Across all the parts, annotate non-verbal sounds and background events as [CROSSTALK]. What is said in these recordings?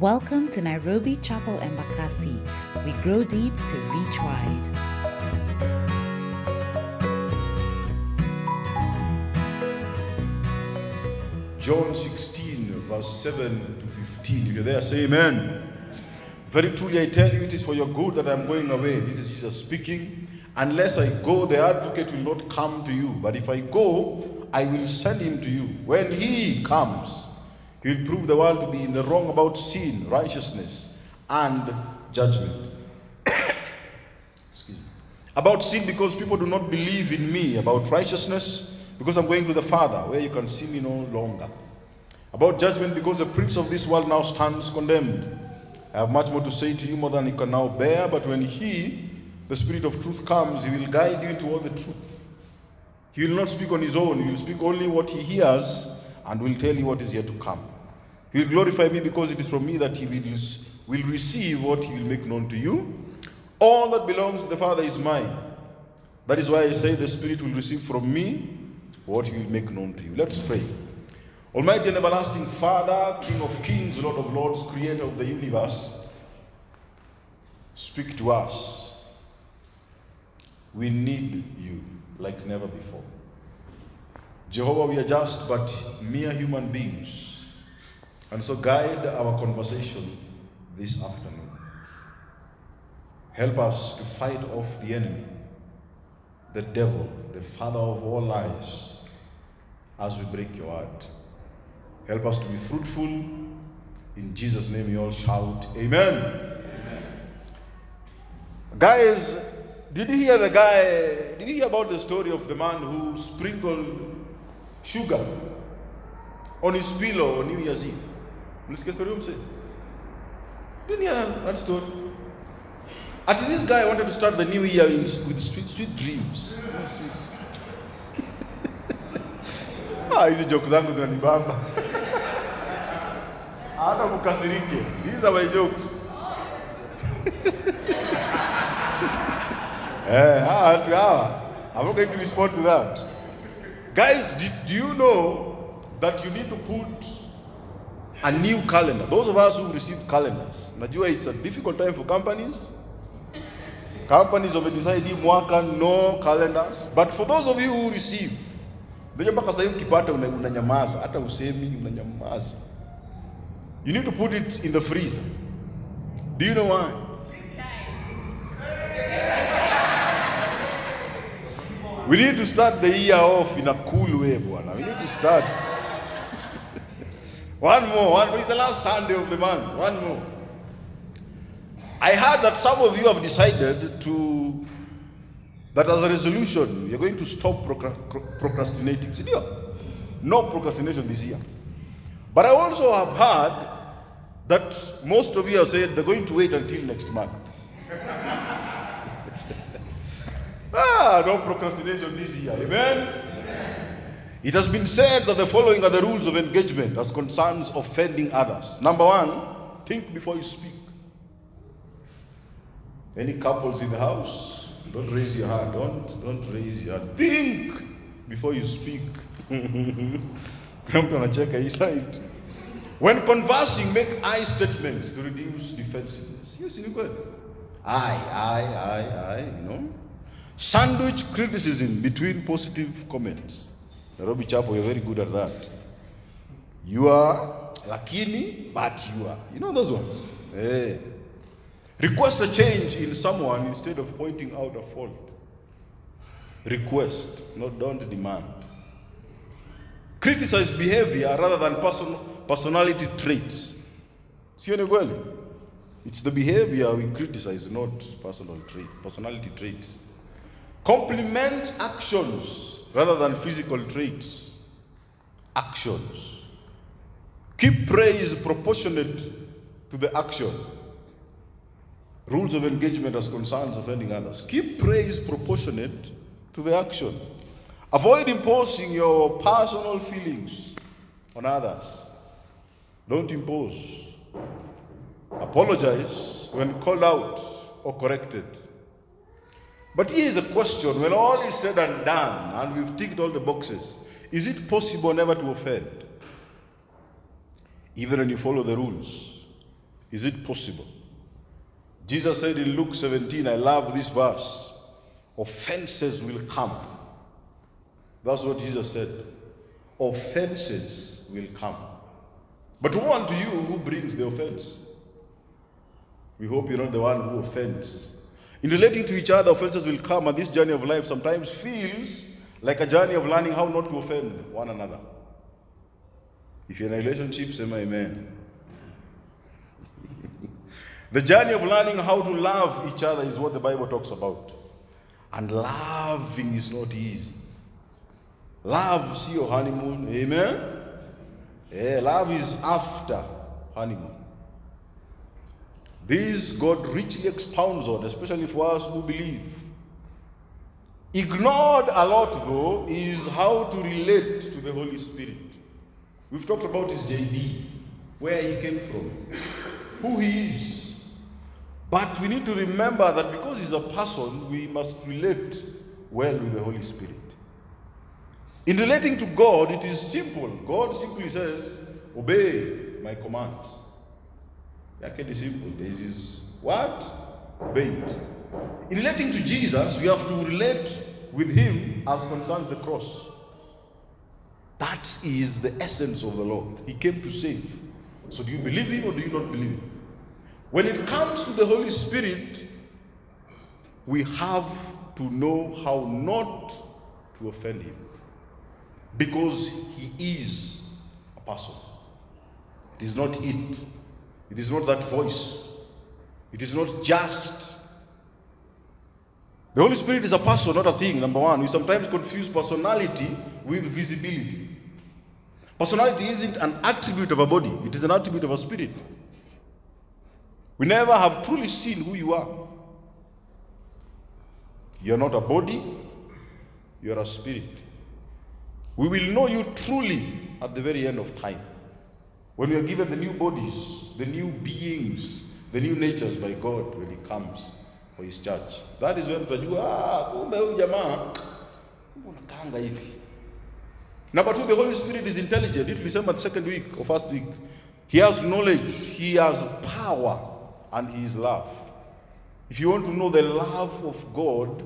Welcome to Nairobi Chapel Embakasi. We grow deep to reach wide. John 16, verse 7 to 15. If you're there, say amen. Very truly, I tell you, it is for your good that I'm going away. This is Jesus speaking. Unless I go, the advocate will not come to you. But if I go, I will send him to you. When he comes, he will prove the world to be in the wrong about sin, righteousness, and judgment. [COUGHS] Excuse me. About sin, because people do not believe in me. About righteousness, because I'm going to the Father, where you can see me no longer. About judgment, because the prince of this world now stands condemned. I have much more to say to you, more than you can now bear. But when He, the Spirit of truth, comes, He will guide you into all the truth. He will not speak on His own, He will speak only what He hears and will tell you what is yet to come. He will glorify me because it is from me that He will, will receive what He will make known to you. All that belongs to the Father is mine. That is why I say the Spirit will receive from me what He will make known to you. Let's pray. Almighty and everlasting Father, King of kings, Lord of lords, creator of the universe, speak to us. We need you like never before. Jehovah, we are just but mere human beings. And so guide our conversation this afternoon. Help us to fight off the enemy, the devil, the father of all lies, as we break your word. Help us to be fruitful. In Jesus' name, we all shout, Amen. Amen. Guys, did you hear the guy? Did you hear about the story of the man who sprinkled sugar on his pillow on New Year's Eve? Mlisikia story mse? Dunia that story? At this guy wanted to start the new year with sweet, sweet dreams. [LAUGHS] ah, hizi joke zangu zinanibamba. [LAUGHS] hata mkasirike. These are my jokes. [LAUGHS] eh, hawa hawa. I'm not going to respond to that. Guys, did, do you know that you need to put a new calendar? Those of us who receive calendars, najua it's a difficult time for companies. Companies have decided hii mwaka no calendars, but for those of you who receive, ndio mpaka sasa ukipata unanyamaza, hata usemi unanyamaza. You need to put it in the freezer. Do you know why? We need to start the year off in a cool way, bwana. We need to start. [LAUGHS] one more, one more. It's the last Sunday of the month. One more. I heard that some of you have decided to, that as a resolution, you're going to stop procrastinating. See, no procrastination this year. But I also have heard that most of you have said they're going to wait until next month. Ah, no procrastination this year. Amen? It has been said that the following are the rules of engagement as concerns offending others. Number one, think before you speak. Any couples in the house, don't raise your hand. Don't, don't raise your hand. Think before you speak. [LAUGHS] When conversing, make I statements to reduce defensiveness. Yes, in good. I, I, I, I, you know. Sandwich criticism between positive comments. Nairobi Chapel, you're very good at that. You are lakini, but you are. You know those ones. Hey. Request a change in someone instead of pointing out a fault. Request, not don't demand. Criticize behavior rather than person, personality traits. Sio ni kweli? It's the behavior we criticize, not personal trait, personality traits. Compliment actions rather than physical traits. Actions. Keep praise proportionate to the action. Rules of engagement as concerns offending others. Keep praise proportionate to the action. Avoid imposing your personal feelings on others. Don't impose. Apologize when called out or corrected. But here is a question when all is said and done and we've ticked all the boxes, is it possible never to offend? Even when you follow the rules. Is it possible? Jesus said in Luke 17, I love this verse offenses will come. That's what Jesus said. Offenses will come. But woe unto you who brings the offense. We hope you're not the one who offends. In relating to each other, offenses will come, and this journey of life sometimes feels like a journey of learning how not to offend one another. If you're in a relationship, say amen. [LAUGHS] the journey of learning how to love each other is what the Bible talks about. And loving is not easy. Love, see your honeymoon, amen? Yeah, love is after honeymoon. This God richly expounds on, especially for us who believe. Ignored a lot, though, is how to relate to the Holy Spirit. We've talked about his JB, where he came from, who he is. But we need to remember that because he's a person, we must relate well with the Holy Spirit. In relating to God, it is simple. God simply says, Obey my commands. Ni simple. This is what? Obey it. In relating to Jesus, we have to relate with him as concerns the cross. That is the essence of the Lord. He came to save. So do you believe him or do you not believe him? When it comes to the Holy Spirit, we have to know how not to offend him. Because he is a person. It is not it. It is not that voice. It is not just. The Holy Spirit is a person, not a thing, number one. We sometimes confuse personality with visibility. Personality isn't an attribute of a body, it is an attribute of a spirit. We never have truly seen who you are. You're not a body, you're a spirit. We will know you truly at the very end of time. When we are given the new bodies, the new beings, the new natures by God when He comes for His church. That is when ah. Number two, the Holy Spirit is intelligent. It tulisema the second week or first week. He has knowledge, He has power, and He is love. If you want to know the love of God,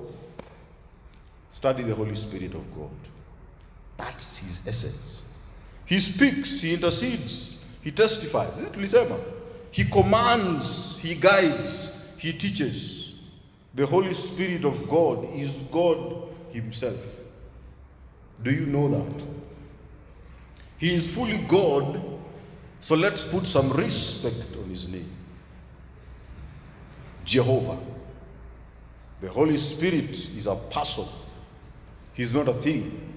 study the Holy Spirit of God. That's His essence. He speaks, He intercedes, He testifies. Is it tulisema? He commands, He guides, He teaches. The Holy Spirit of God is God Himself. Do you know that? He is fully God, so let's put some respect on His name. Jehovah. The Holy Spirit is a person, He's not a thing.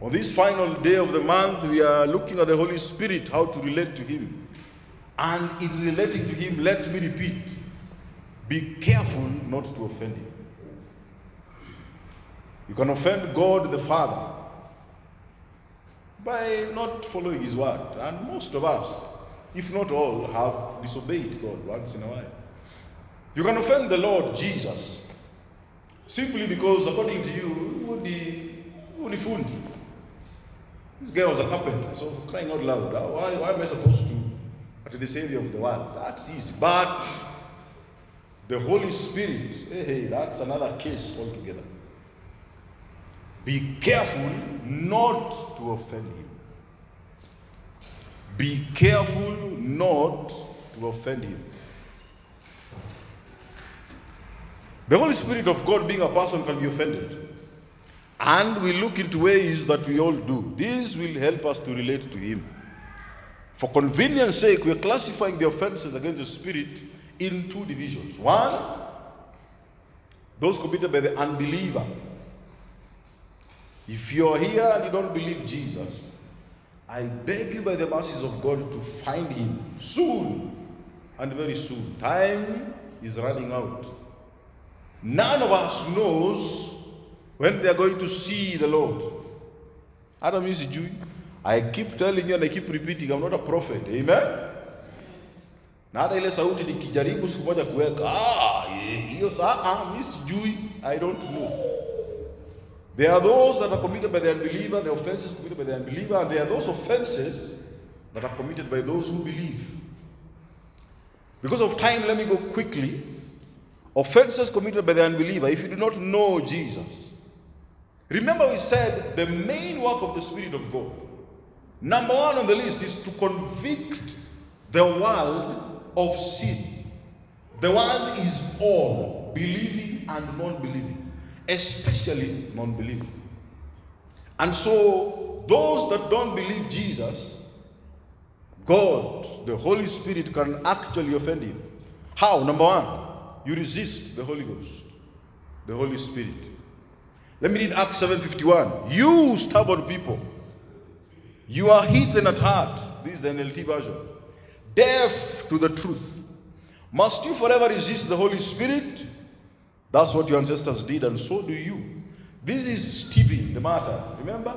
On this final day of the month, we are looking at the Holy Spirit, how to relate to Him. And in relating to Him, let me repeat be careful not to offend Him. You can offend God the Father by not following His word. And most of us, if not all, have disobeyed God once in a while. You can offend the Lord Jesus simply because, according to you, you ni unifundi. This guy was a carpenter, so crying out loud, why, why am I supposed to, at the Savior of the world? That's easy. But the Holy Spirit, hey, hey, that's another case altogether. Be careful not to offend him. Be careful not to offend him. The Holy Spirit of God, being a person, can be offended. And we look into ways that we all do. This will help us to relate to Him. For convenience sake, we are classifying the offenses against the Spirit in two divisions. One, those committed by the unbeliever. If you're here and you don't believe Jesus, I beg you by the mercies of God to find Him soon and very soon. Time is running out. None of us knows when they are going to see the Lord. Adam is a Jew. I keep telling you and I keep repeating, I'm not a prophet. Amen? Na hata ile sauti nikijaribu siku moja kuweka, ah, hiyo ah, sijui. I don't know. There are those that are committed by the unbeliever, the offenses committed by the unbeliever, and there are those offenses that are committed by those who believe. Because of time, let me go quickly. Offenses committed by the unbeliever if you do not know Jesus. Remember, we said the main work of the Spirit of God. Number one on the list is to convict the world of sin. The world is all believing and non believing, especially non believing. And so, those that don't believe Jesus, God, the Holy Spirit, can actually offend him. How? Number one, you resist the Holy Ghost, the Holy Spirit. Let me read Acts 7:51. You stubborn people, you are heathen at heart. This is the NLT version. Deaf to the truth. Must you forever resist the Holy Spirit? That's what your ancestors did, and so do you. This is Stephen, the martyr. Remember?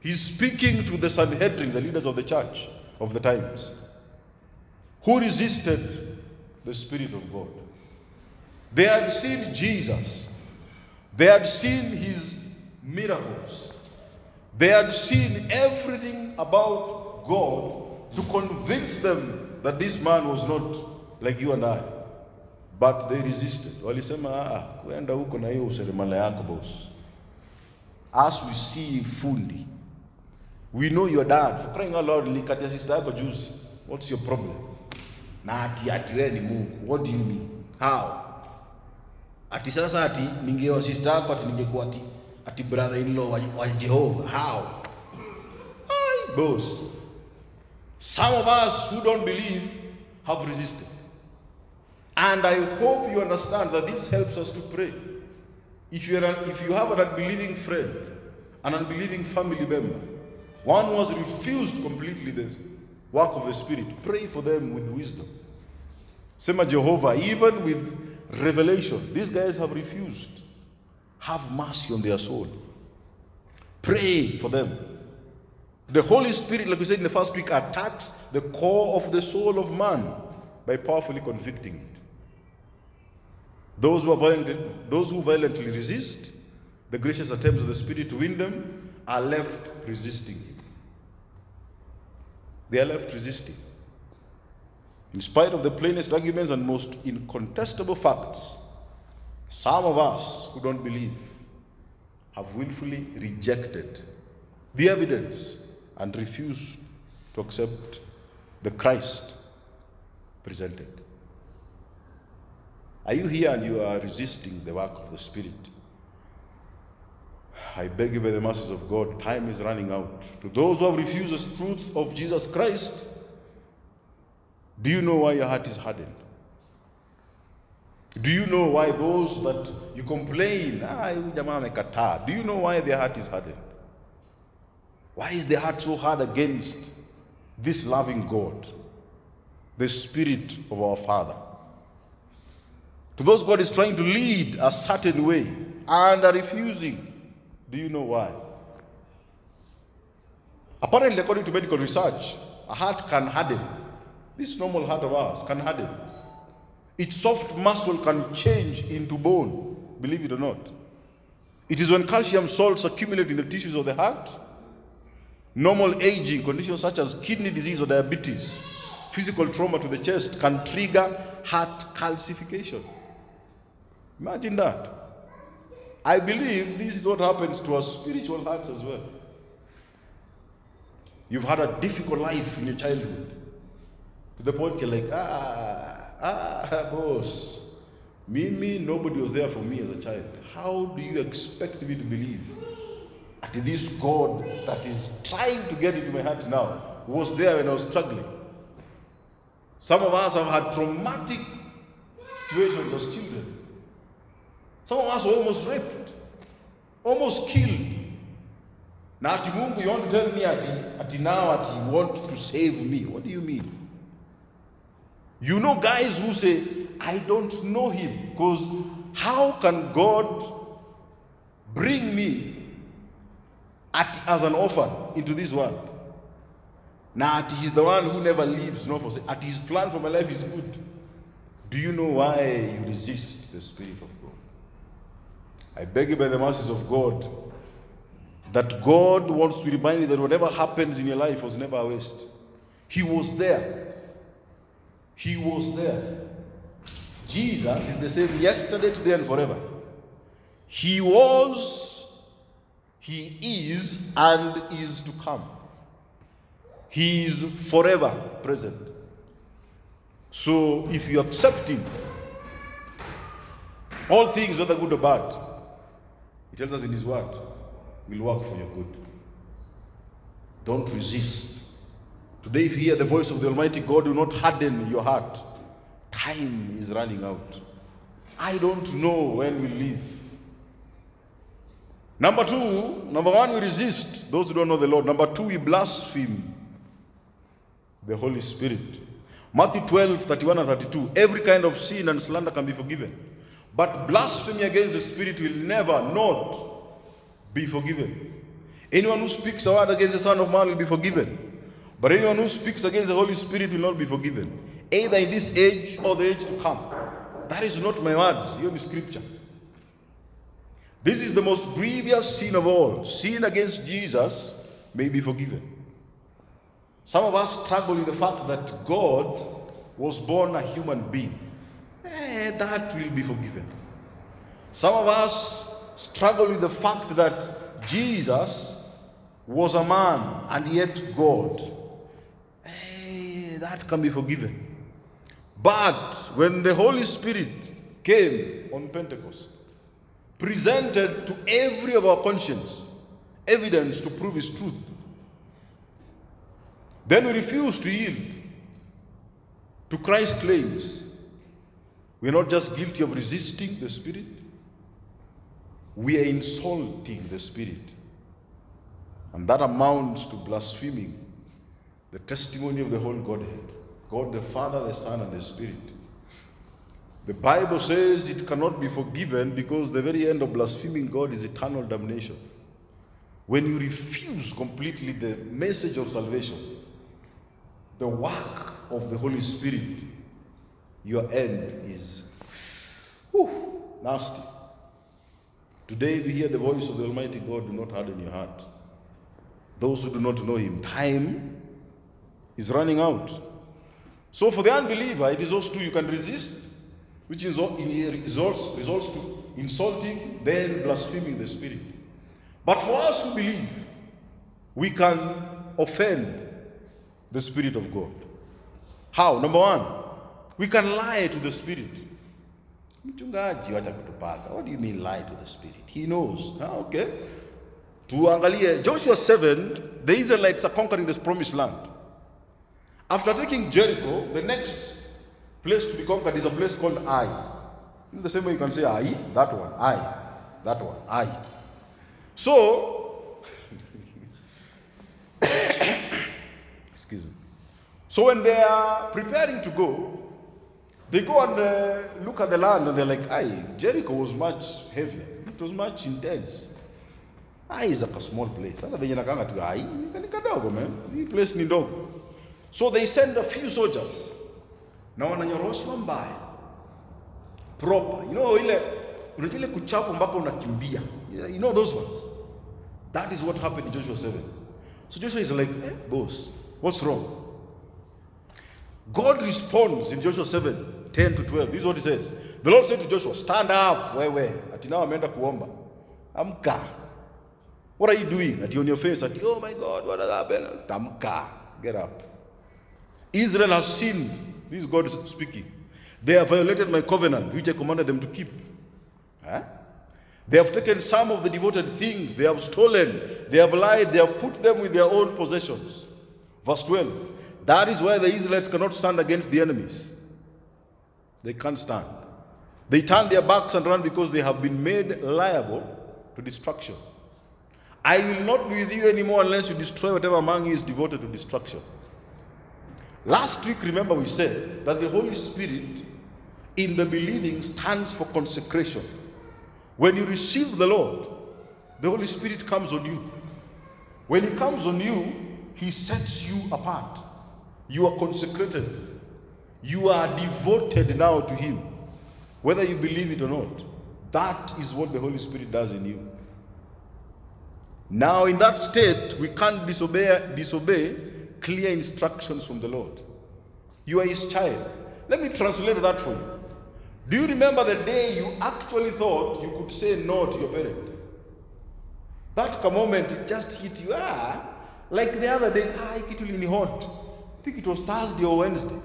He's speaking to the Sanhedrin, the leaders of the church of the times, who resisted the Spirit of God. They had seen Jesus, they had seen his miracles, they had seen everything about God to convince them that this man was not like you and I. But they resisted. Walisema, ah, kwenda huko na hiyo useremala yako boss. As we see fundi, we know your dad. For crying out loud, likatia sister yako juzi. What's your problem? Na ati ati wewe ni Mungu. What do you mean? How? Ati sasa ati ningeoa sister yako ati ningekuwa ati ati brother in law wa, wa Jehovah. How? Ay, boss. Some of us who don't believe have resisted. And I hope you understand that this helps us to pray. If, you're an, if you have an unbelieving friend, an unbelieving family member, one who has refused completely the work of the Spirit, pray for them with wisdom. Sema Jehovah, even with revelation, these guys have refused. Have mercy on their soul. Pray for them. The Holy Spirit, like we said in the first week, attacks the core of the soul of man by powerfully convicting it. Those who, are violently, those who violently resist the gracious attempts of the Spirit to win them are left resisting Him. They are left resisting. In spite of the plainest arguments and most incontestable facts, some of us who don't believe have willfully rejected the evidence and refused to accept the Christ presented. Are you here and you are resisting the work of the Spirit? I beg you by the mercies of God, time is running out. To those who have refused the truth of Jesus Christ, do you know why your heart is hardened? Do you know why those that you complain, ah, do you know why their heart is hardened? Why is their heart so hard against this loving God, the Spirit of our Father? To those God is trying to lead a certain way and are refusing. Do you know why? Apparently, according to medical research, a heart can harden. This normal heart of ours can harden. Its soft muscle can change into bone, believe it or not. It is when calcium salts accumulate in the tissues of the heart, normal aging conditions such as kidney disease or diabetes, physical trauma to the chest can trigger heart calcification. Imagine that. I believe this is what happens to our spiritual hearts as well. You've had a difficult life in your childhood to the point you're like, ah, ah, boss, Mimi, nobody was there for me as a child. How do you expect me to believe that this God that is trying to get into my heart now was there when I was struggling? Some of us have had traumatic situations as children. Some of us were almost raped, almost killed. Na ati Mungu, you want to tell me ati, ati now ati you want to save me. What do you mean? You know guys who say, I don't know him. Because how can God bring me at, as an orphan into this world? Now he's the one who never leaves, nor forsakes. Ati his plan for my life is good. Do you know why you resist the Spirit of God? I beg you by the mercies of God that God wants to remind you that whatever happens in your life was never a waste. He was there. He was there. Jesus is the same yesterday, today, and forever. He was, He is, and is to come. He is forever present. So if you accept Him, all things, whether good or bad, He tells us in His Word, will work for your good. Don't resist. Today, if you hear the voice of the Almighty God, do not harden your heart. Time is running out. I don't know when we leave. Number two, number one, we resist those who don't know the Lord. Number two, we blaspheme the Holy Spirit. Matthew 12, 31 and 32. Every kind of sin and slander can be forgiven. But blasphemy against the Spirit will never, not be forgiven. Anyone who speaks a word against the Son of Man will be forgiven. But anyone who speaks against the Holy Spirit will not be forgiven, either in this age or the age to come. That is not my words, you the scripture. This is the most grievous sin of all. Sin against Jesus may be forgiven. Some of us struggle with the fact that God was born a human being. Eh, that will be forgiven. Some of us struggle with the fact that Jesus was a man and yet God. That can be forgiven. But when the Holy Spirit came on Pentecost, presented to every of our conscience evidence to prove his truth, then we refuse to yield to Christ's claims. We're not just guilty of resisting the Spirit, we are insulting the Spirit. And that amounts to blaspheming the testimony of the whole Godhead God the Father, the Son, and the Spirit. The Bible says it cannot be forgiven because the very end of blaspheming God is eternal damnation. When you refuse completely the message of salvation, the work of the Holy Spirit, your end is whew, nasty. Today we hear the voice of the Almighty God, do not harden your heart. Those who do not know Him, time is running out. So for the unbeliever, it is those two you can resist, which is results, results to insulting, then blaspheming the Spirit. But for us who believe, we can offend the Spirit of God. How? Number one, we can lie to the Spirit. What do you mean lie to the Spirit? He knows. Ah, okay. Tuangalie Joshua 7, the Israelites are conquering this promised land. After taking Jericho, the next place to be conquered is a place called Ai. In the same way you can say Ai, that one, Ai, that one, Ai. So, [COUGHS] excuse me. So when they are preparing to go, they go and uh, look at the land and they're like, Ai, Jericho was much heavier. It was much intense. Ai is like a small place. Ai, place ni ndogo. So they send a few soldiers na wananyoroshwa mbaya proper. You know ile unajua ile kuchapo mpaka unakimbia. You know those ones. That is what happened in Joshua 7. So Joshua is like, eh, boss, what's wrong? God responds in Joshua 7, 10 to 12. This is what he says. The Lord said to Joshua, stand up, wewe. Ati nao ameenda kuomba. Amka. What are you doing? Ati on your face, ati, oh my God, what happened? Tamka. Get up. Israel has sinned. This is God speaking. They have violated my covenant, which I commanded them to keep. Huh? They have taken some of the devoted things. They have stolen. They have lied. They have put them with their own possessions. Verse 12. That is why the Israelites cannot stand against the enemies. They can't stand. They turn their backs and run because they have been made liable to destruction. I will not be with you anymore unless you destroy whatever among you is devoted to destruction. Last week, remember, we said that the Holy Spirit in the believing stands for consecration. When you receive the Lord, the Holy Spirit comes on you. When He comes on you, He sets you apart. You are consecrated. You are devoted now to Him, whether you believe it or not. That is what the Holy Spirit does in you. Now, in that state, we can't disobey, disobey clear instructions from the Lord. You are His child. Let me translate that for you. Do you remember the day you actually thought you could say no to your parent? That moment it just hit you. Ah, like the other day, ah, it really hot. I think it was Thursday or Wednesday.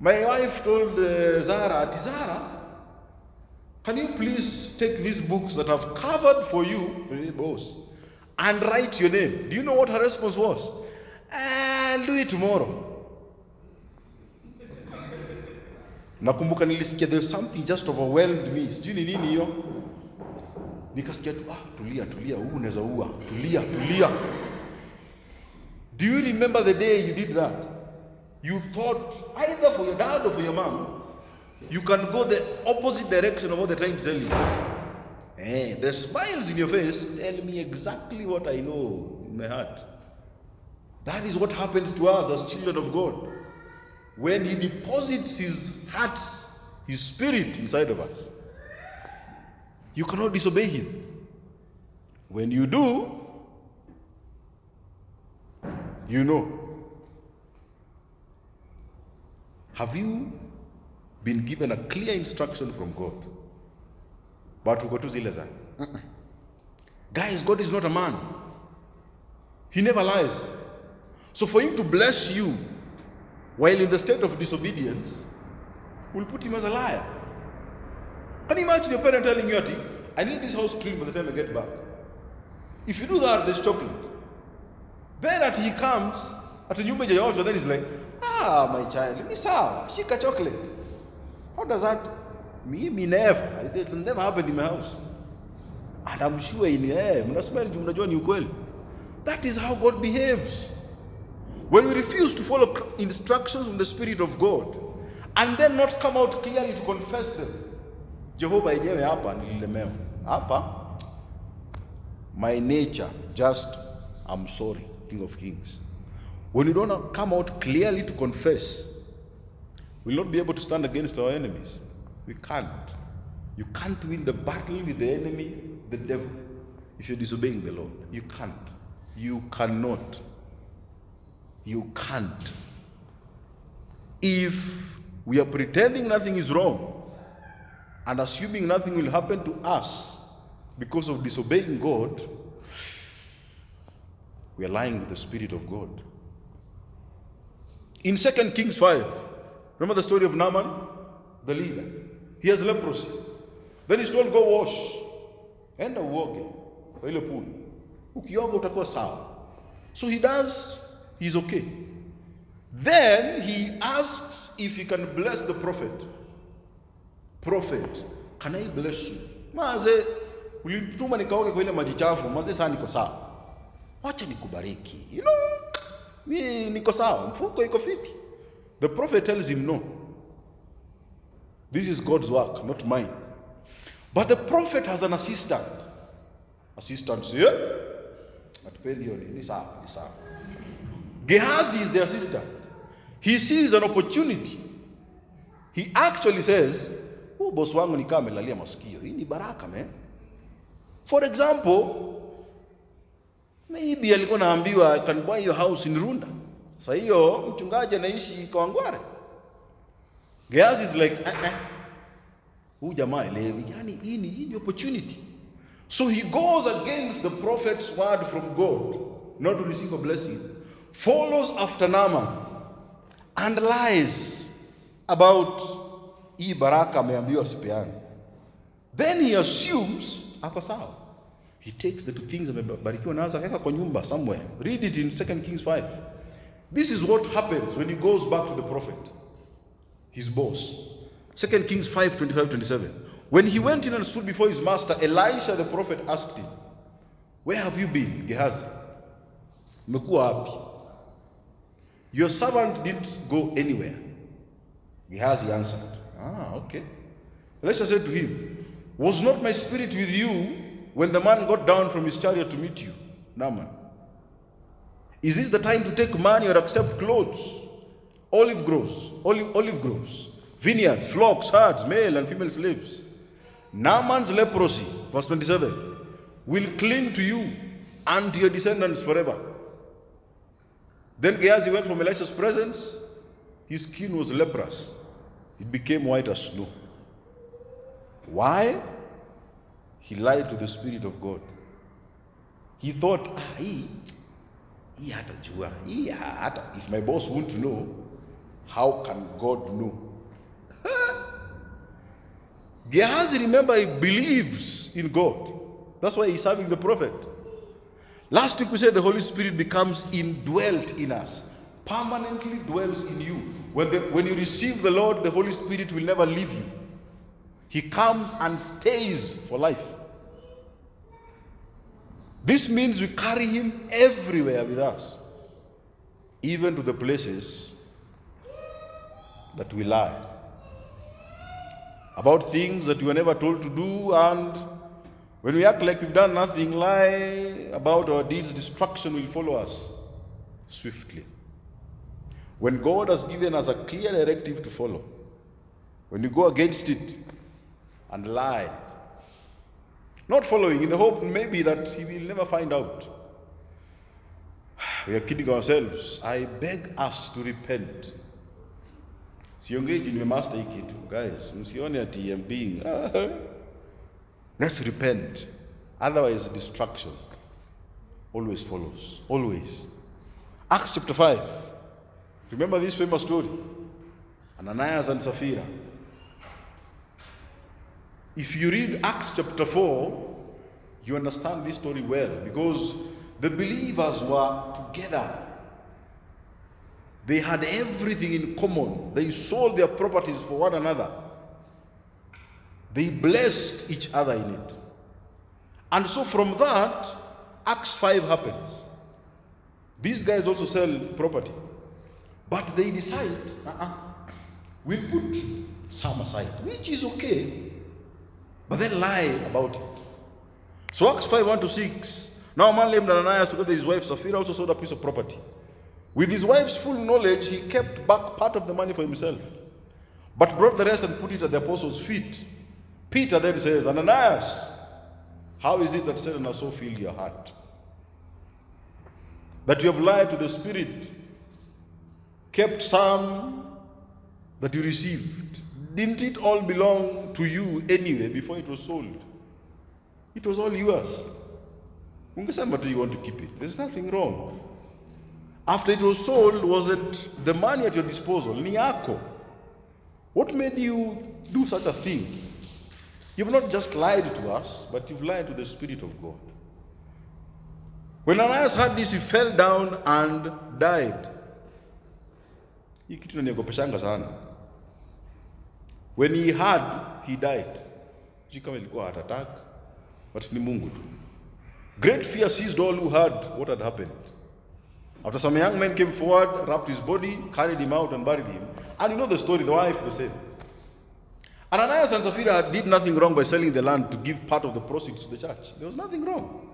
My wife told uh, Zara, Zara, can you please take these books that I've covered for you, boss, and write your name? Do you know what her response was? I'll do it tomorrow. Nakumbuka nilisikia there's something just overwhelmed me. Sijui ni nini hiyo. Nikasikia tu ah, tulia tulia, huu unaweza ua. Tulia tulia. Do you remember the day you did that? You thought either for your dad or for your mom, you can go the opposite direction of what they're trying tell you. Eh, the smiles in your face tell me exactly what I know in my heart. That is what happens to us as children of God. When He deposits His heart, His spirit inside of us, you cannot disobey Him. When you do, you know. Have you been given a clear instruction from God? But uko tu zile za. Guys, God is not a man. He never lies. So for him to bless you while in the state of disobedience will put him as a liar. Can you imagine your parent telling you, "Ati, I need this house clean by the time I get back? If you do that, there's chocolate. Then at he comes, at nyumba haijaoshwa, then he's like, ah, my child, let me sawa, shika chocolate. How does that? me me never. It never happened in my house. And I'm sure in eh. That is how God behaves. When we refuse to follow instructions from the Spirit of God and then not come out clearly to confess them. Jehova yenyewe hapa nililemewa. Hapa my nature just I'm sorry, King of Kings. When you don't come out clearly to confess, we'll not be able to stand against our enemies. We can't. You can't win the battle with the enemy, the devil, if you're disobeying the Lord. You can't. You cannot. You can't. If we are pretending nothing is wrong and assuming nothing will happen to us because of disobeying God, we are lying with the Spirit of God. In 2 Kings 5, remember the story of Naaman, the leader? He has leprosy. Then he's told, go wash. Enda uoge kwa. So he does, he's okay. Then he asks if he can bless the prophet. Prophet, can I bless you? Maze, ulituma nikaoge kwa ile maji chafu, maze sasa niko sawa. Wacha nikubariki. You know, mi niko sawa, mfuko iko fiti. The prophet tells him no. This is God's work, not mine. But the prophet has an assistant. Assistant yeah? Atupendi hiyo ni sawa, ni sawa. Gehazi is the assistant. He sees an opportunity. He actually says, huu bosi wangu ni kama amelalia masikio. Hii ni baraka, man." For example, maybe alikuwa naambiwa I can buy your house in Runda. Sasa hiyo mchungaji anaishi Kawangware. Gehazi is like, eh, eh. Huyu jamaa elewi. Yani hii ni hii ni opportunity. So he goes against the prophet's word from God, not to receive a blessing, follows after Naaman and lies about hii baraka ameambiwa sipeani. Then he assumes ako sawa. He takes the two things amebarikiwa nazo akaweka kwa nyumba somewhere. Read it in 2 Kings 5. This is what happens when he goes back to the prophet, his boss. 2 Kings 5 25 27. When he went in and stood before his master, Elisha the prophet asked him, Where have you been, Gehazi? Umekuwa wapi? Your servant didn't go anywhere. Gehazi answered, Ah, okay. Elisha said to him, Was not my spirit with you when the man got down from his chariot to meet you, Naaman? Is this the time to take money or accept clothes? Olive groves, olive, olive groves, vineyards, flocks, herds, male and female slaves. Naaman's leprosy, verse 27, will cling to you and to your descendants forever. Then Gehazi went from Elisha's presence. His skin was leprous. It became white as snow. Why? He lied to the Spirit of God. He thought, ah, hii, hii hatajua. Hii a, if my boss won't know, how can God know? [LAUGHS] Gehazi, remember, he believes in God. That's why he's serving the prophet. Last week we said the Holy Spirit becomes indwelt in us, permanently dwells in you. When, the, when you receive the Lord, the Holy Spirit will never leave you. He comes and stays for life. This means we carry Him everywhere with us, even to the places that we lie about things that we were never told to do, and when we act like we've done nothing, lie about our deeds, destruction will follow us swiftly. When God has given us a clear directive to follow, when you go against it and lie, not following in the hope maybe that He will never find out, we are kidding ourselves. I beg us to repent. Siongei nimemaster hii guys, ati I'm being [LAUGHS] ah, let's repent, otherwise destruction always follows, always. Acts chapter 5. Remember this famous story? Ananias and Sapphira. If you read Acts chapter 4, you understand this story well because the believers were together. They had everything in common. They sold their properties for one another. They blessed each other in it. And so from that, Acts 5 happens. These guys also sell property. But they decide, uh-uh, we'll put some aside, which is okay. But then lie about it. So Acts 5 1 to 6. Now a man named Ananias, together with his wife Sapphira, also sold a piece of property. With his wife's full knowledge, he kept back part of the money for himself, but brought the rest and put it at the apostles' feet. Peter then says, Ananias, how is it that Satan has so filled your heart? That you have lied to the Spirit, kept some that you received. Didn't it all belong to you anyway before it was sold? It was all yours. Ungesema you want to keep it. There's nothing wrong. After it was sold, wasn't the money at your disposal? Ni yako. What made you do such a thing? You've not just lied to us, but you've lied to the Spirit of God. When Ananias heard this, he fell down and died. When he heard, he died. Sijui kama ilikuwa heart but Mungu. Great fear seized all who heard what had happened. After some young men came forward, wrapped his body, carried him out, and buried him. And you know the story, the wife, the same. Ananias and Sapphira did nothing wrong by selling the land to give part of the proceeds to the church. There was nothing wrong.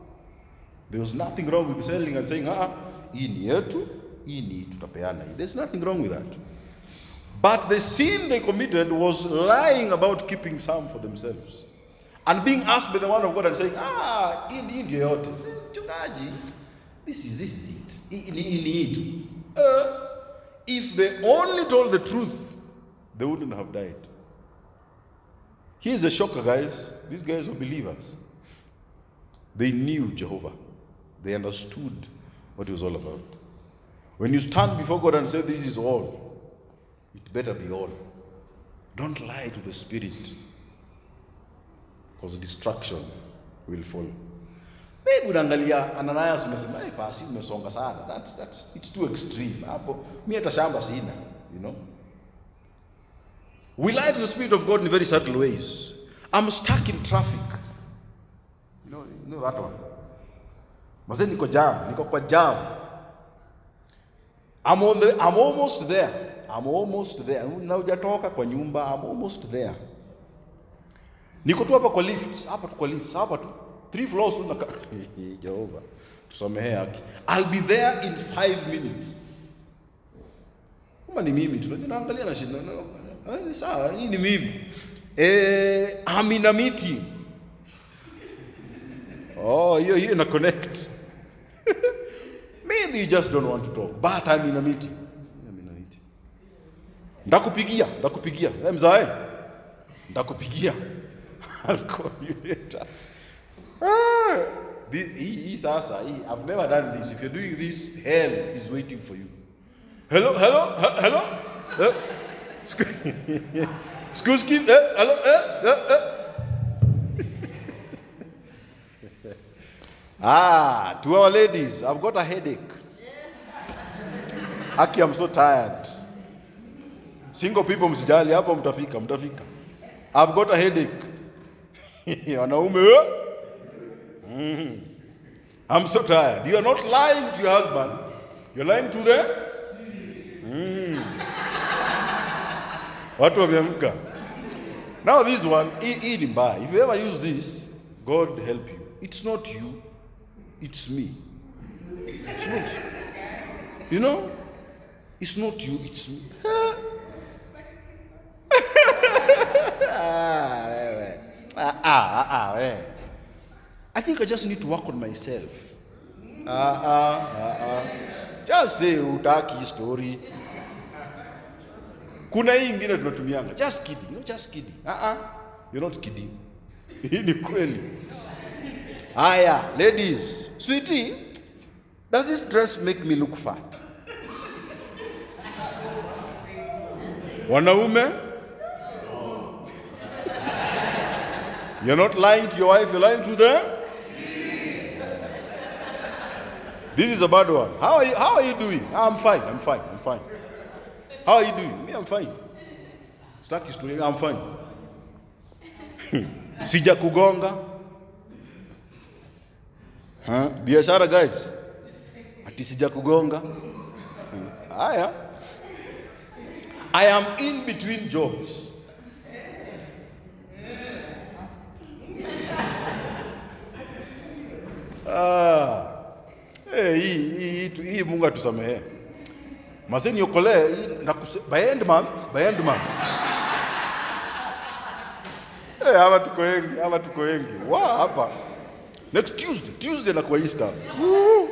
There was nothing wrong with selling and saying, ah, hii ni yetu, hii ni tutapeana. There's nothing wrong with that. But the sin they committed was lying about keeping some for themselves. And being asked by the one of God and saying, ah, hii. Mchungaji, this is, this is it. Hii ni ni. Uh, if they only told the truth, they wouldn't have died. Here's a shocker, guys. These guys were believers. They knew Jehovah. They understood what it was all about. When you stand before God and say, This is all, it better be all. Don't lie to the Spirit, because destruction will follow. Maybe Ananias unasema hey, basi umesonga sana. That's, that's, it's too extreme. Hapo mimi hata shamba sina, you know. We lie to the Spirit of God in very subtle ways. I'm stuck in traffic. You know, you know that one. Mazee niko jam, niko kwa jam. I'm on the, I'm almost there. I'm almost there. Na hujatoka kwa nyumba, I'm almost there. Niko tu hapa kwa lift, hapa tu kwa lift, hapa tu. Three floors tu naka. [LAUGHS] Jehova. Haki. I'll be there in five minutes. Kama ni mimi tu, naangalia na shida. na, ni sawa, hii ni mimi. Eh, amina miti. Oh, hiyo hiyo ina connect. [LAUGHS] Maybe you just don't want to talk, but amina miti amina meeting. ndakupigia ndakupigia hey, mzae ndakupigia [LAUGHS] later Ah, hii sasa hii I've never done this if you're doing this hell is waiting for you hello hello he- hello Eh, [LAUGHS] eh, hello eh, eh, eh. [LAUGHS] ah to our ladies I've got a headache Aki I'm so tired single people msijali hapo mtafika mtafika I've got a headache [LAUGHS] wanaume? Mm. I'm so tired. You are not lying to your husband. You're lying to the Watu wameamka. Now this one, hii ni mbaya. If you ever use this, God help you. It's not you, it's me. It's not. You know? It's not you, it's me. [LAUGHS] ah. Ah, ah, wewe. I think I just need to work on myself. Ah, ah, ah, ah. Just say utaki story. Kuna hii ingine tunatumianga. Just kidding. Know, just kidding. Uh -uh. You're not kidding. [LAUGHS] Hii ni kweli. Haya, ladies. Sweetie, does this dress make me look fat? Wanaume? You're not lying to your wife, you're lying to them? This is a bad one. How are you, how are you doing? Ah, I'm fine, I'm fine, I'm fine. How are you doing? Me, I'm fine. Sitaki story, I'm fine. [LAUGHS] Sija kugonga. Huh? Biashara guys. Ati sija kugonga. Haya. I am in between jobs. Ah. Hey, hii hii hii- Mungu atusamehe. Mase niokolee by end month. Eh, hapa tuko wengi, hapa tuko wengi. Wa hapa. Next Tuesday, Tuesday na kwa Easter. [LAUGHS] Woo.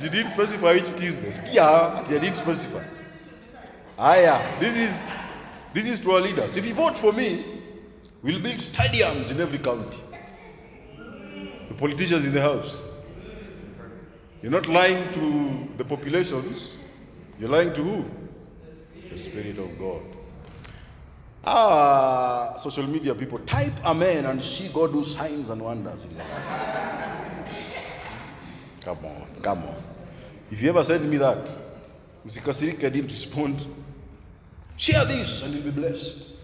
Didn't specify which Tuesday. Sikia, I didn't specify. Aya, this is this is to our leaders. If you vote for me, we'll build stadiums in every county. Politicians in the house. You're not lying to the populations. You're lying to who? The Spirit of God. Ah, social media people, type amen and see God do signs and wonders. Come on, come on. If you ever send me that, usikasirike, I didn't respond. Share this and you'll be blessed.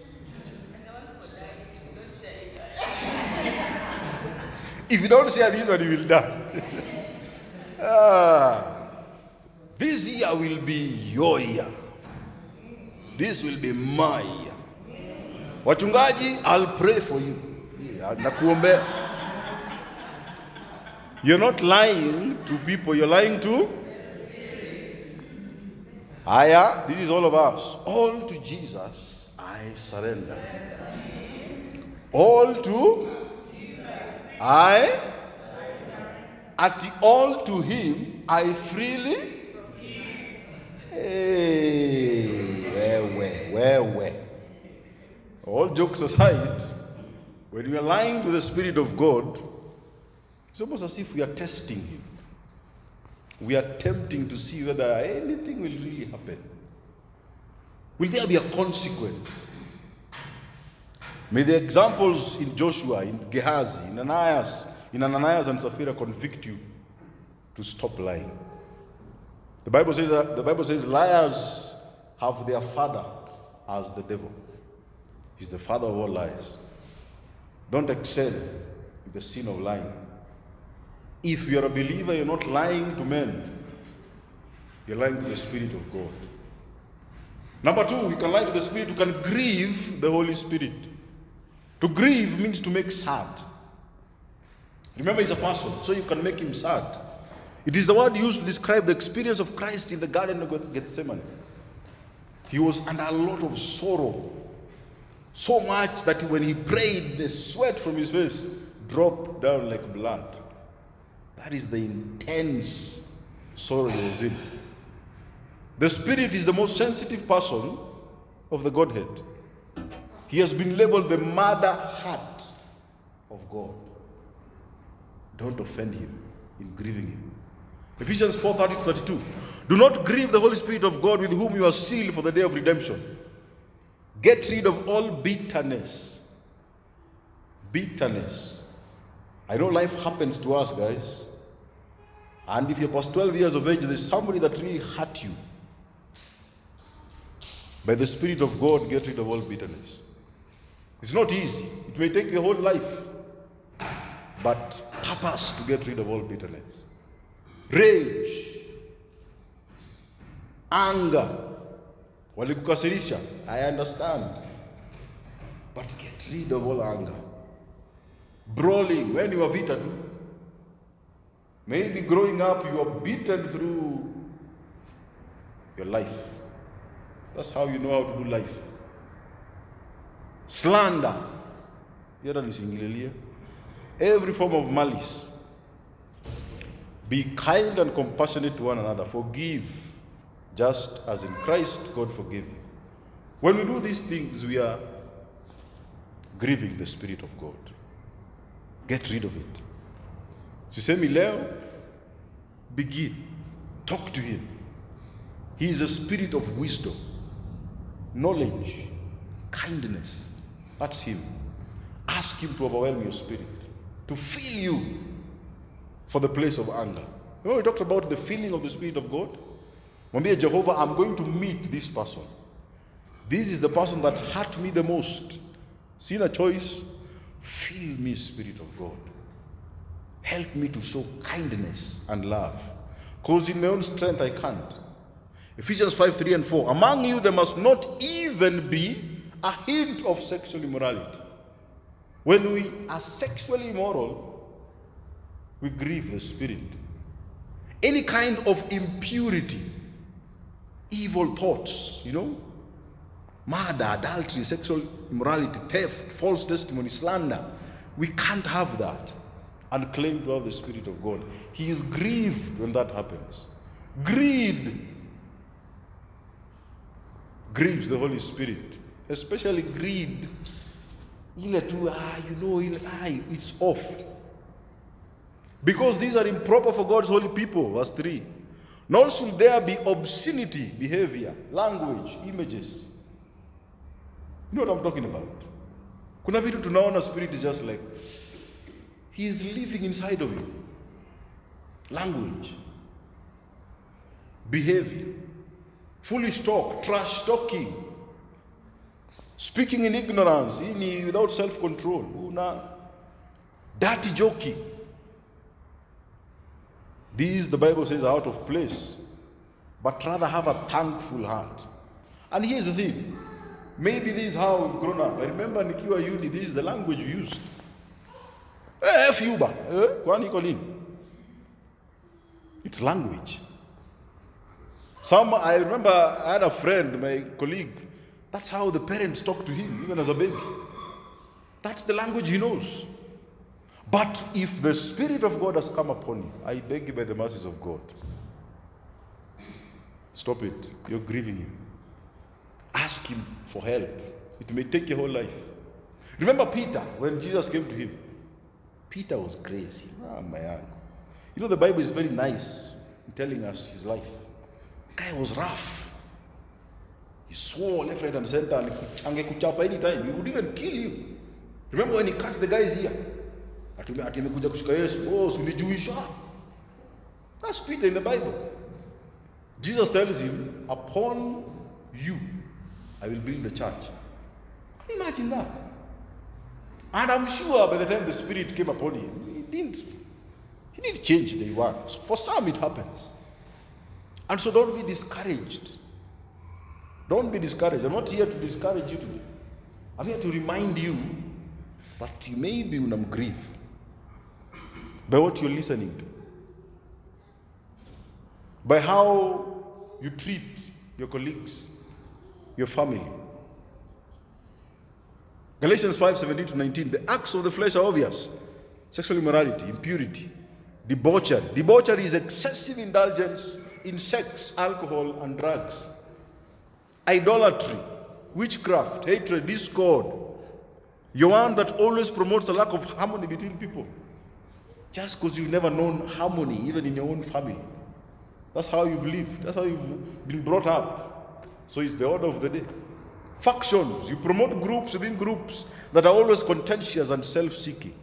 If you don't share this one, you will die. [LAUGHS] ah, this year will be your year. This will be my year. Wachungaji, I'll pray for you. You're not lying to people, you're lying to Aya, this is all of us. All to Jesus I surrender. All to I at the all to him I freely Hey, wewe, wewe. All jokes aside, when we are lying to the Spirit of God, it's almost as if we are testing Him. We are tempting to see whether anything will really happen. Will there be a consequence? May the examples in Joshua, in Gehazi, in Ananias, in Ananias and Sapphira convict you to stop lying. The Bible says that, the Bible says liars have their father as the devil. He's the father of all lies. Don't excel in the sin of lying. If you're a believer, you're not lying to men. You're lying to the Spirit of God. Number two, you can lie to the Spirit, you can grieve the Holy Spirit. To grieve means to make sad. Remember, he's a person, so you can make him sad. It is the word used to describe the experience of Christ in the Garden of Gethsemane. He was under a lot of sorrow, so much that when he prayed, the sweat from his face dropped down like blood. That is the intense sorrow he was in. The Spirit is the most sensitive person of the Godhead. He has been labeled the mother heart of God. Don't offend him in grieving him. Ephesians 4 30 32. Do not grieve the Holy Spirit of God with whom you are sealed for the day of redemption. Get rid of all bitterness. Bitterness. I know life happens to us, guys. And if you're past 12 years of age, there's somebody that really hurt you. By the Spirit of God, get rid of all bitterness. It's not easy. It may take your whole life. But purpose to get rid of all bitterness. Rage. Anger. Walikukasirisha. I understand. But get rid of all anger. Brawling. When you are vita too. Maybe growing up you are beaten through your life. That's how you know how to do life. Slander. Nisingililia. Every form of malice. Be kind and compassionate to one another. Forgive, just as in Christ God forgave you. When we do these things, we are grieving the Spirit of God. Get rid of it. Sisemi leo, begin. Talk to Him. He is a spirit of wisdom, knowledge, kindness. That's Him. Ask Him to overwhelm your spirit, to fill you for the place of anger. You know, we talked about the feeling of the Spirit of God. Mwambie Jehovah, I'm going to meet this person. This is the person that hurt me the most. Sina choice. Fill me, Spirit of God. Help me to show kindness and love. Because in my own strength I can't. Ephesians 5 3 and 4. Among you there must not even be a hint of sexual immorality. When we are sexually immoral, we grieve the Spirit. Any kind of impurity, evil thoughts, you know, murder, adultery, sexual immorality, theft, false testimony, slander, we can't have that and claim to have the Spirit of God. He is grieved when that happens. Greed grieves the Holy Spirit, especially greed. Ile tu, ah, you know, ile, ah, it's off. Because these are improper for God's holy people. Verse 3. Nor should there be obscenity, behavior, language, images. You know what I'm talking about? Kuna vitu tunaona spirit is just like he is living inside of you. Language, behavior, foolish talk, trash talking, speaking in ignorance, in without self-control, una dirty joking. These, the Bible says, are out of place, but rather have a thankful heart. And here's the thing maybe this is how we've grown up. I remember Nikiwa Uni, this is the language we used. Eh, F. Eh? It's language. Some, I remember I had a friend, my colleague, that's how the parents talk to him, even as a baby. That's the language he knows. But if the Spirit of God has come upon you, I beg you by the mercies of God, stop it. You're grieving Him. Ask Him for help. It may take your whole life. Remember Peter, when Jesus came to him, Peter was crazy. Ah, my uncle. You know, the Bible is very nice in telling us his life. The guy was rough. He swore left, right, and center. and Angekuchapa anytime. He would even kill you. Remember when he cut the guy's ear? Oh. That's Peter in the Bible. Jesus tells him, Upon you I will build the church. Can you imagine that? And I'm sure by the time the Spirit came upon him, he didn't he didn't change the words. For some it happens. And so don't be discouraged. Don't be discouraged. I'm not here to discourage you today. I'm here to remind you that you may be unamgrieve by what you're listening to, by how you treat your colleagues, your family. Galatians 5 17 to 19. The acts of the flesh are obvious sexual immorality, impurity, Debauchery. Debauchery is excessive indulgence in sex, alcohol, and drugs. Idolatry, witchcraft, hatred, discord. You're one that always promotes a lack of harmony between people. Just because you've never known harmony, even in your own family. That's how you've lived. That's how you've been brought up. So it's the order of the day. Factions. You promote groups within groups that are always contentious and self seeking.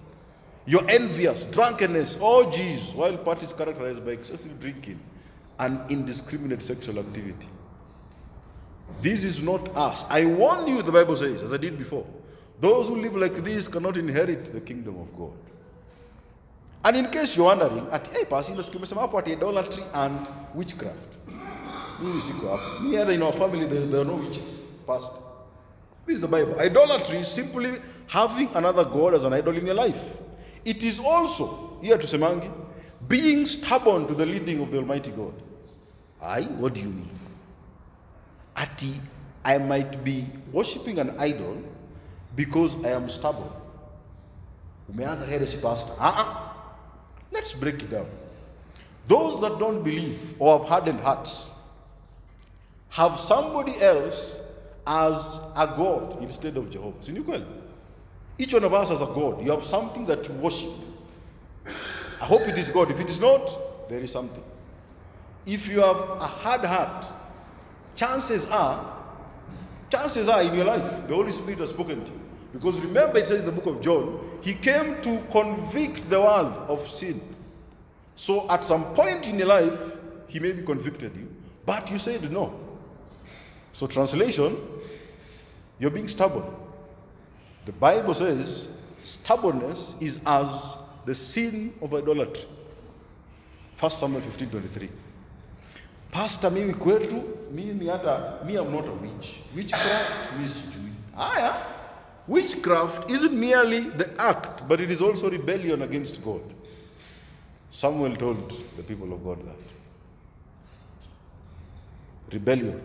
You're envious, drunkenness, oh, orgies, while parties characterized by excessive drinking and indiscriminate sexual activity. This is not us. I warn you, the Bible says, as I did before, those who live like this cannot inherit the kingdom of God. And in case you're wondering, at hey, pasi nasikia umesema hapo ati idolatry and witchcraft. Mimi siko in our family there, there are no witches, pastor. This is the Bible. Idolatry is simply having another God as an idol in your life. It is also, here to Semangi, being stubborn to the leading of the Almighty God. I, what do you mean? Ati, I might be worshipping an idol because I am stubborn. Umeanza heresy, pastor. Uh-uh. Let's break it down. Those that don't believe or have hardened hearts have somebody else as a God instead of Jehovah. Si ni? Each one of us has a God. You have something that you worship. I hope it is God. If it is not, there is something. If you have a hard heart, chances are, chances are in your life, the Holy Spirit has spoken to you. Because remember, it says in the book of John, He came to convict the world of sin. So at some point in your life, He may maybe convicted you, but you said no. So, translation, you're being stubborn. The Bible says stubbornness is as the sin of idolatry. 1 Samuel 15 23. Pastor, mimi kwetu, mimi hata, me am not a witch. Witchcraft, mi sijui. Haya, witchcraft isn't merely the act, but it is also rebellion against God. Samuel told the people of God that. Rebellion.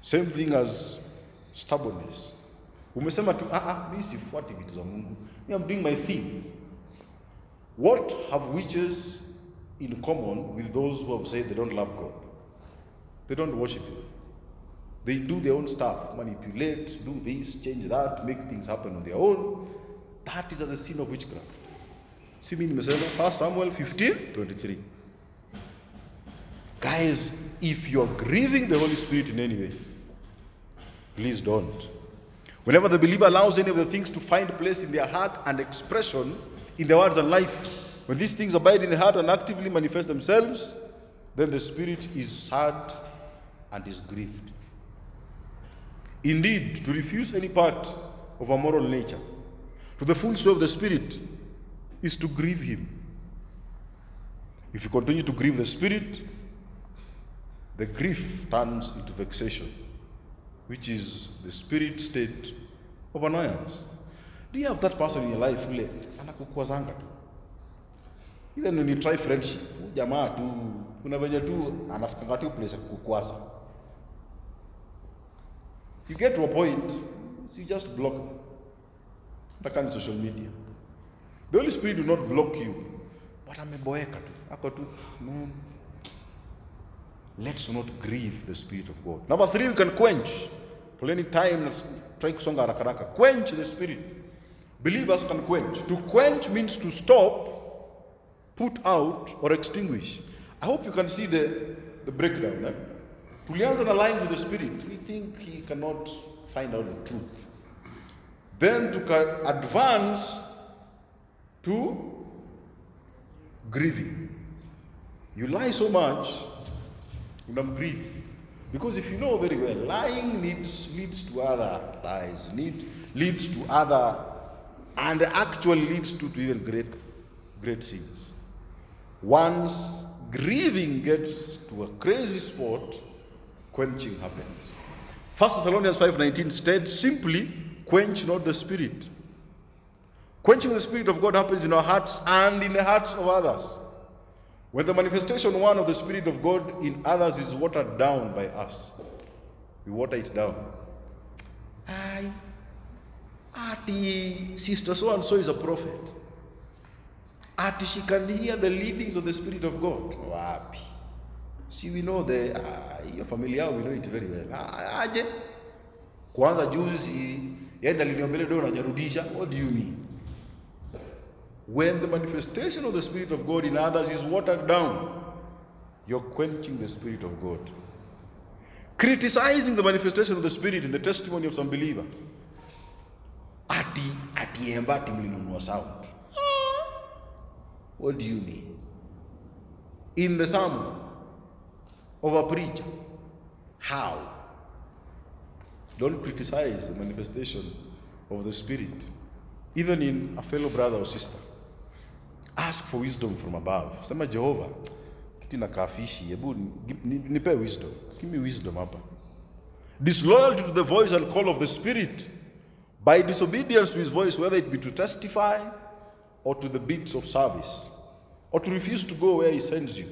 Same thing as stubbornness. Umesema tu, ah, ah, mi sifuati vitu za Mungu. Me, am doing my thing. What have witches in common with those who have said they don't love God? They don't worship Him. They do their own stuff, manipulate, do this, change that, make things happen on their own. That is as a sin of witchcraft. See me in nimesema 1 Samuel 15, 23. Guys, if you're grieving the Holy Spirit in any way, please don't. Whenever the believer allows any of the things to find place in their heart and expression in their words and life, when these things abide in the heart and actively manifest themselves, then the spirit is sad and is grieved. Indeed, to refuse any part of our moral nature to the full sway of the spirit is to grieve him. If you continue to grieve the spirit, the grief turns into vexation, which is the spirit state of annoyance. Do you have that person in your life ule? Even ni, ni try friendship, jamaa tu kuna venye tu anafikanga place kukwaza. You get to a point, so you just block. Hata ni social media. The Holy Spirit do not block you, but ameboeka tu. Ako tu, man. Let's not grieve the Spirit of God. Number three, we can quench. Any time, try kusonga haraka haraka. Quench the Spirit. Believers can quench. To quench means to stop, put out, or extinguish. I hope you can see the, the breakdown. Eh? Tulianza na line with the Spirit. We think he cannot find out the truth. Then to advance to grieving. You lie so much, unamgrieve. Because if you know very well, lying leads, leads to other lies, lead, leads to other, and actually leads to, to even great, great sins. Once grieving gets to a crazy spot, quenching happens. 1 Thessalonians 5.19 states simply, quench not the spirit. Quenching the Spirit of God happens in our hearts and in the hearts of others. When the manifestation one of the Spirit of God in others is watered down by us, we water it down. I, Ati, sister so and so is a prophet. Ati she can hear the leadings of the spirit of god. Wapi? Si we know the ah, hiyo familia yao we know it very well. Ah, aje? Kwanza juzi yenda liniombele do najarudisha. What do you mean? When the manifestation of the spirit of god in others is watered down you're quenching the spirit of god. Criticizing the manifestation of the spirit in the testimony of some believer. Ati atiemba ati sound what do you mean? In the sermon of a preacher how? Don't criticize the manifestation of the spirit even in a fellow brother or sister. Ask for wisdom from above. Sema Jehovah, kitu ni- ni- nipe wisdom. Give me wisdom hapa. Disloyalty to the voice and call of the spirit. By disobedience to his voice whether it be to testify or to the beats of service or to refuse to go where he sends you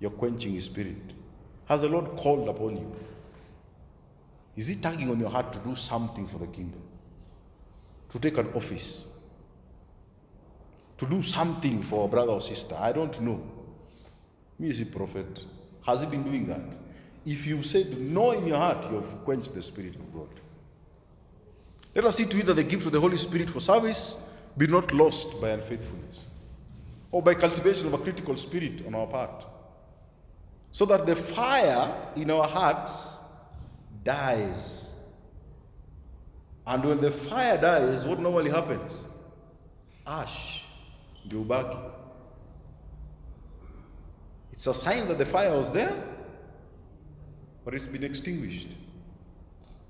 you're quenching his spirit has the lord called upon you is he tugging on your heart to do something for the kingdom to take an office to do something for a brother or sister. I don't know. Me is a prophet. Has he been doing that? If you said no in your heart, you have quenched the Spirit of God. Let us see to it that the gift of the Holy Spirit for service be not lost by unfaithfulness or by cultivation of a critical spirit on our part. So that the fire in our hearts dies. And when the fire dies, what normally happens? Ash ndio ubaki. It's a sign that the fire was there, but it's been extinguished.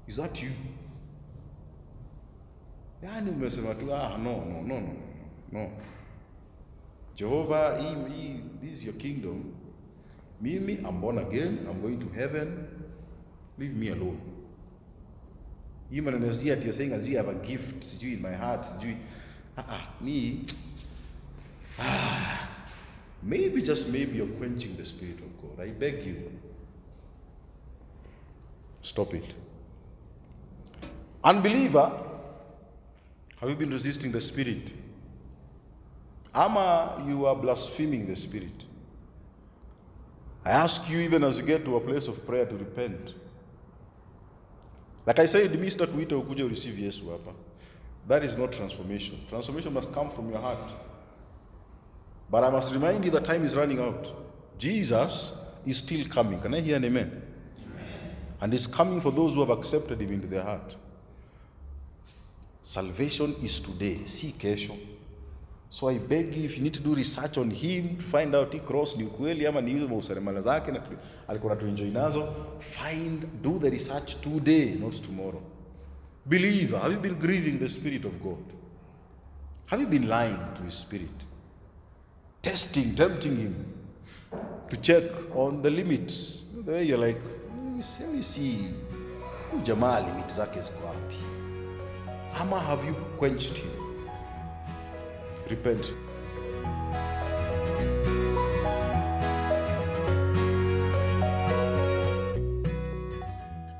Is that you? Ah, no, no, no, no, no. Jehovah, hii, hii, this is your kingdom. Me, me, I'm born again, I'm going to heaven. Leave me alone. Hii maneno sijui ati you're saying as you have a gift, sijui in my heart, sijui. Ah, ah, me, Maybe, just maybe, you're quenching the Spirit of God. I beg you. Stop it. Unbeliever, have you been resisting the Spirit? Ama, you are blaspheming the Spirit. I ask you, even as you get to a place of prayer, to repent. Like I said, Mr. Kuita ukuja receive Yesu hapa. That is not transformation. Transformation must come from your heart. But I must remind you that time is running out. Jesus is still coming. Can I hear an amen? And is coming for those who have accepted him into their heart. Salvation is today, see kesho. So I beg you if you need to do research on him to find out hii cross ni ukweli ama ni hizo mauseremala zake na alikuwa natuenjoy nazo, find do the research today, not tomorrow. Believer, have you been grieving the spirit of God? Have you been lying to his spirit? testing, tempting him to check on the limits. The way you're like, "Hmm, let me see, jamaa limit zake ziko wapi? Ama have you quenched him? Repent.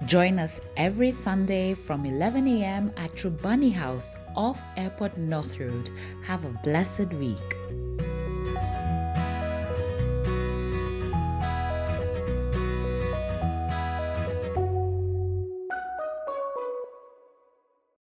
Join us every Sunday from 11 a.m. at Trubani House off Airport North Road. Have a blessed week.